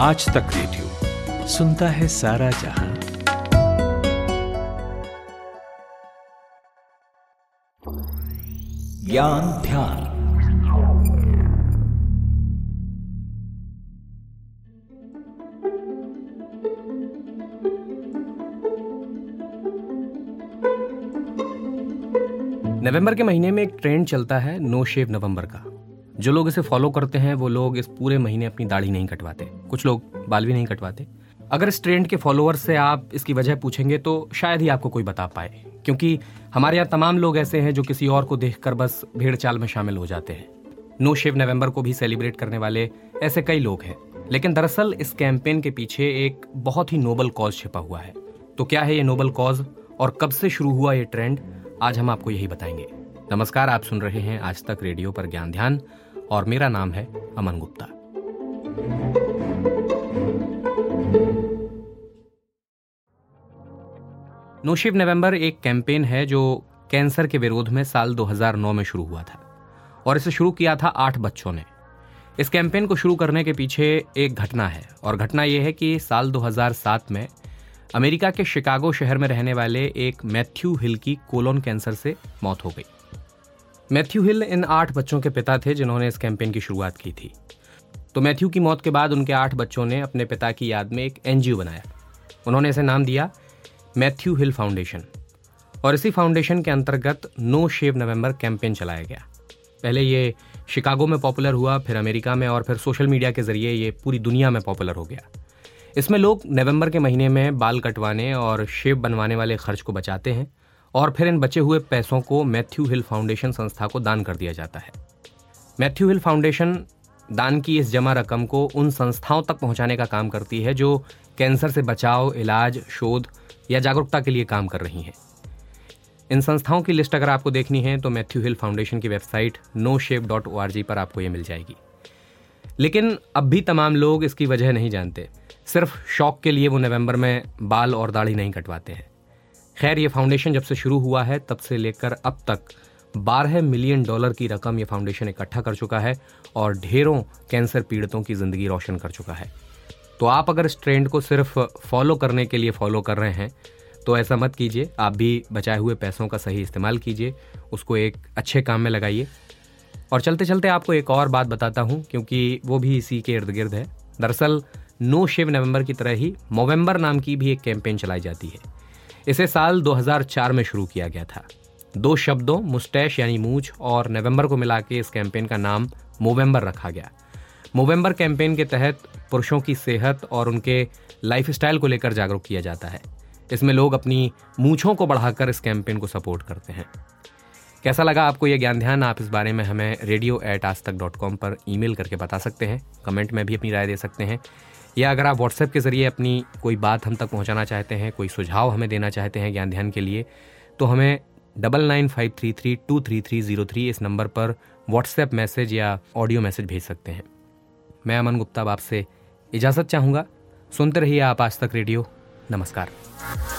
आज तक रेडियो सुनता है सारा जहाँ। ज्ञान ध्यान। नवंबर के महीने में एक ट्रेंड चलता है, नो शेव नवंबर का। जो लोग इसे फॉलो करते हैं, वो लोग इस पूरे महीने अपनी दाढ़ी नहीं कटवाते। कुछ लोग बाल भी नहीं कटवाते। अगर इस ट्रेंड के फॉलोअर्स से आप इसकी वजह पूछेंगे तो शायद ही आपको कोई बता पाए। क्योंकि हमारे यहाँ तमाम लोग ऐसे हैं जो किसी और को देखकर बस भेड़ चाल में शामिल हो जाते हैं। नो शेव नवंबर को भी सेलिब्रेट करने वाले ऐसे कई लोग हैं। लेकिन दरअसल इस कैंपेन के पीछे एक बहुत ही नोबल कॉज छिपा हुआ है। तो क्या है ये नोबल कॉज और कब से शुरू हुआ ये ट्रेंड आज हम आपको यही बताएँगे। नमस्कार, आप सुन रहे हैं आज तक रेडियो पर ज्ञान ध्यान। और मेरा नाम है अमन गुप्ता। नोशिव नवंबर एक कैंपेन है जो कैंसर के विरोध में साल 2009 में शुरू हुआ था और इसे शुरू किया था आठ बच्चों ने। इस कैंपेन को शुरू करने के पीछे एक घटना है और घटना यह है कि साल 2007 में अमेरिका के शिकागो शहर में रहने वाले एक मैथ्यू हिल की कोलोन कैंसर से मौत हो गई। मैथ्यू हिल इन आठ बच्चों के पिता थे जिन्होंने इस कैंपेन की शुरुआत की थी। तो मैथ्यू की मौत के बाद उनके आठ बच्चों ने अपने पिता की याद में एक एनजीओ बनाया। उन्होंने इसे नाम दिया मैथ्यू हिल फाउंडेशन। और इसी फाउंडेशन के अंतर्गत नो शेव नवंबर कैंपेन चलाया गया। पहले ये शिकागो में पॉपुलर हुआ, फिर अमेरिका में और फिर सोशल मीडिया के ज़रिए ये पूरी दुनिया में पॉपुलर हो गया। इसमें लोग नवंबर के महीने में बाल कटवाने और शेव बनवाने वाले खर्च को बचाते हैं। और फिर इन बचे हुए पैसों को मैथ्यू हिल फाउंडेशन संस्था को दान कर दिया जाता है। मैथ्यू हिल फाउंडेशन दान की इस जमा रकम को उन संस्थाओं तक पहुँचाने का काम करती है जो कैंसर से बचाव, इलाज, शोध या जागरूकता के लिए काम कर रही हैं। इन संस्थाओं की लिस्ट अगर आपको देखनी है तो मैथ्यू हिल फाउंडेशन की website no shape dot O R G पर आपको ये मिल जाएगी। लेकिन अब भी तमाम लोग इसकी वजह नहीं जानते। सिर्फ़ शौक के लिए वो नवंबर में बाल और दाढ़ी नहीं कटवाते हैं। खैर, ये फाउंडेशन जब से शुरू हुआ है, तब से लेकर अब तक बारह मिलियन डॉलर की रकम ये फाउंडेशन इकट्ठा कर चुका है और ढेरों कैंसर पीड़ितों की ज़िंदगी रोशन कर चुका है। तो आप अगर इस ट्रेंड को सिर्फ़ फॉलो करने के लिए फॉलो कर रहे हैं तो ऐसा मत कीजिए, आप भी बचाए हुए पैसों का सही इस्तेमाल कीजिए, उसको एक अच्छे काम में लगाइए। और चलते चलते आपको एक और बात बताता हूँ, क्योंकि वो भी इसी के इर्द गिर्द है। दरअसल नो शेव नवंबर की तरह ही मोवेम्बर नाम की भी एक कैंपेन चलाई जाती है। इसे साल 2004 में शुरू किया गया था। दो शब्दों मुस्टैश यानी मूछ, और नवंबर को मिला के इस कैंपेन का नाम मोवेम्बर रखा गया। मोवेम्बर कैंपेन के तहत पुरुषों की सेहत और उनके लाइफस्टाइल को लेकर जागरूक किया जाता है। इसमें लोग अपनी मूछों को बढ़ाकर इस कैंपेन को सपोर्ट करते हैं। कैसा लगा आपको यह ज्ञान ध्यान आप इस बारे में हमें रेडियो एट आज तक डॉट कॉम पर ईमेल करके बता सकते हैं। कमेंट में भी अपनी राय दे सकते हैं। या अगर आप व्हाट्सएप के ज़रिए अपनी कोई बात हम तक पहुंचाना चाहते हैं, कोई सुझाव हमें देना चाहते हैं ज्ञान ध्यान के लिए तो हमें double nine five three three two three three zero three इस नंबर पर व्हाट्सएप मैसेज या ऑडियो मैसेज भेज सकते हैं। मैं अमन गुप्ता आपसे इजाज़त चाहूँगा। सुनते रहिए आप आज तक रेडियो। नमस्कार।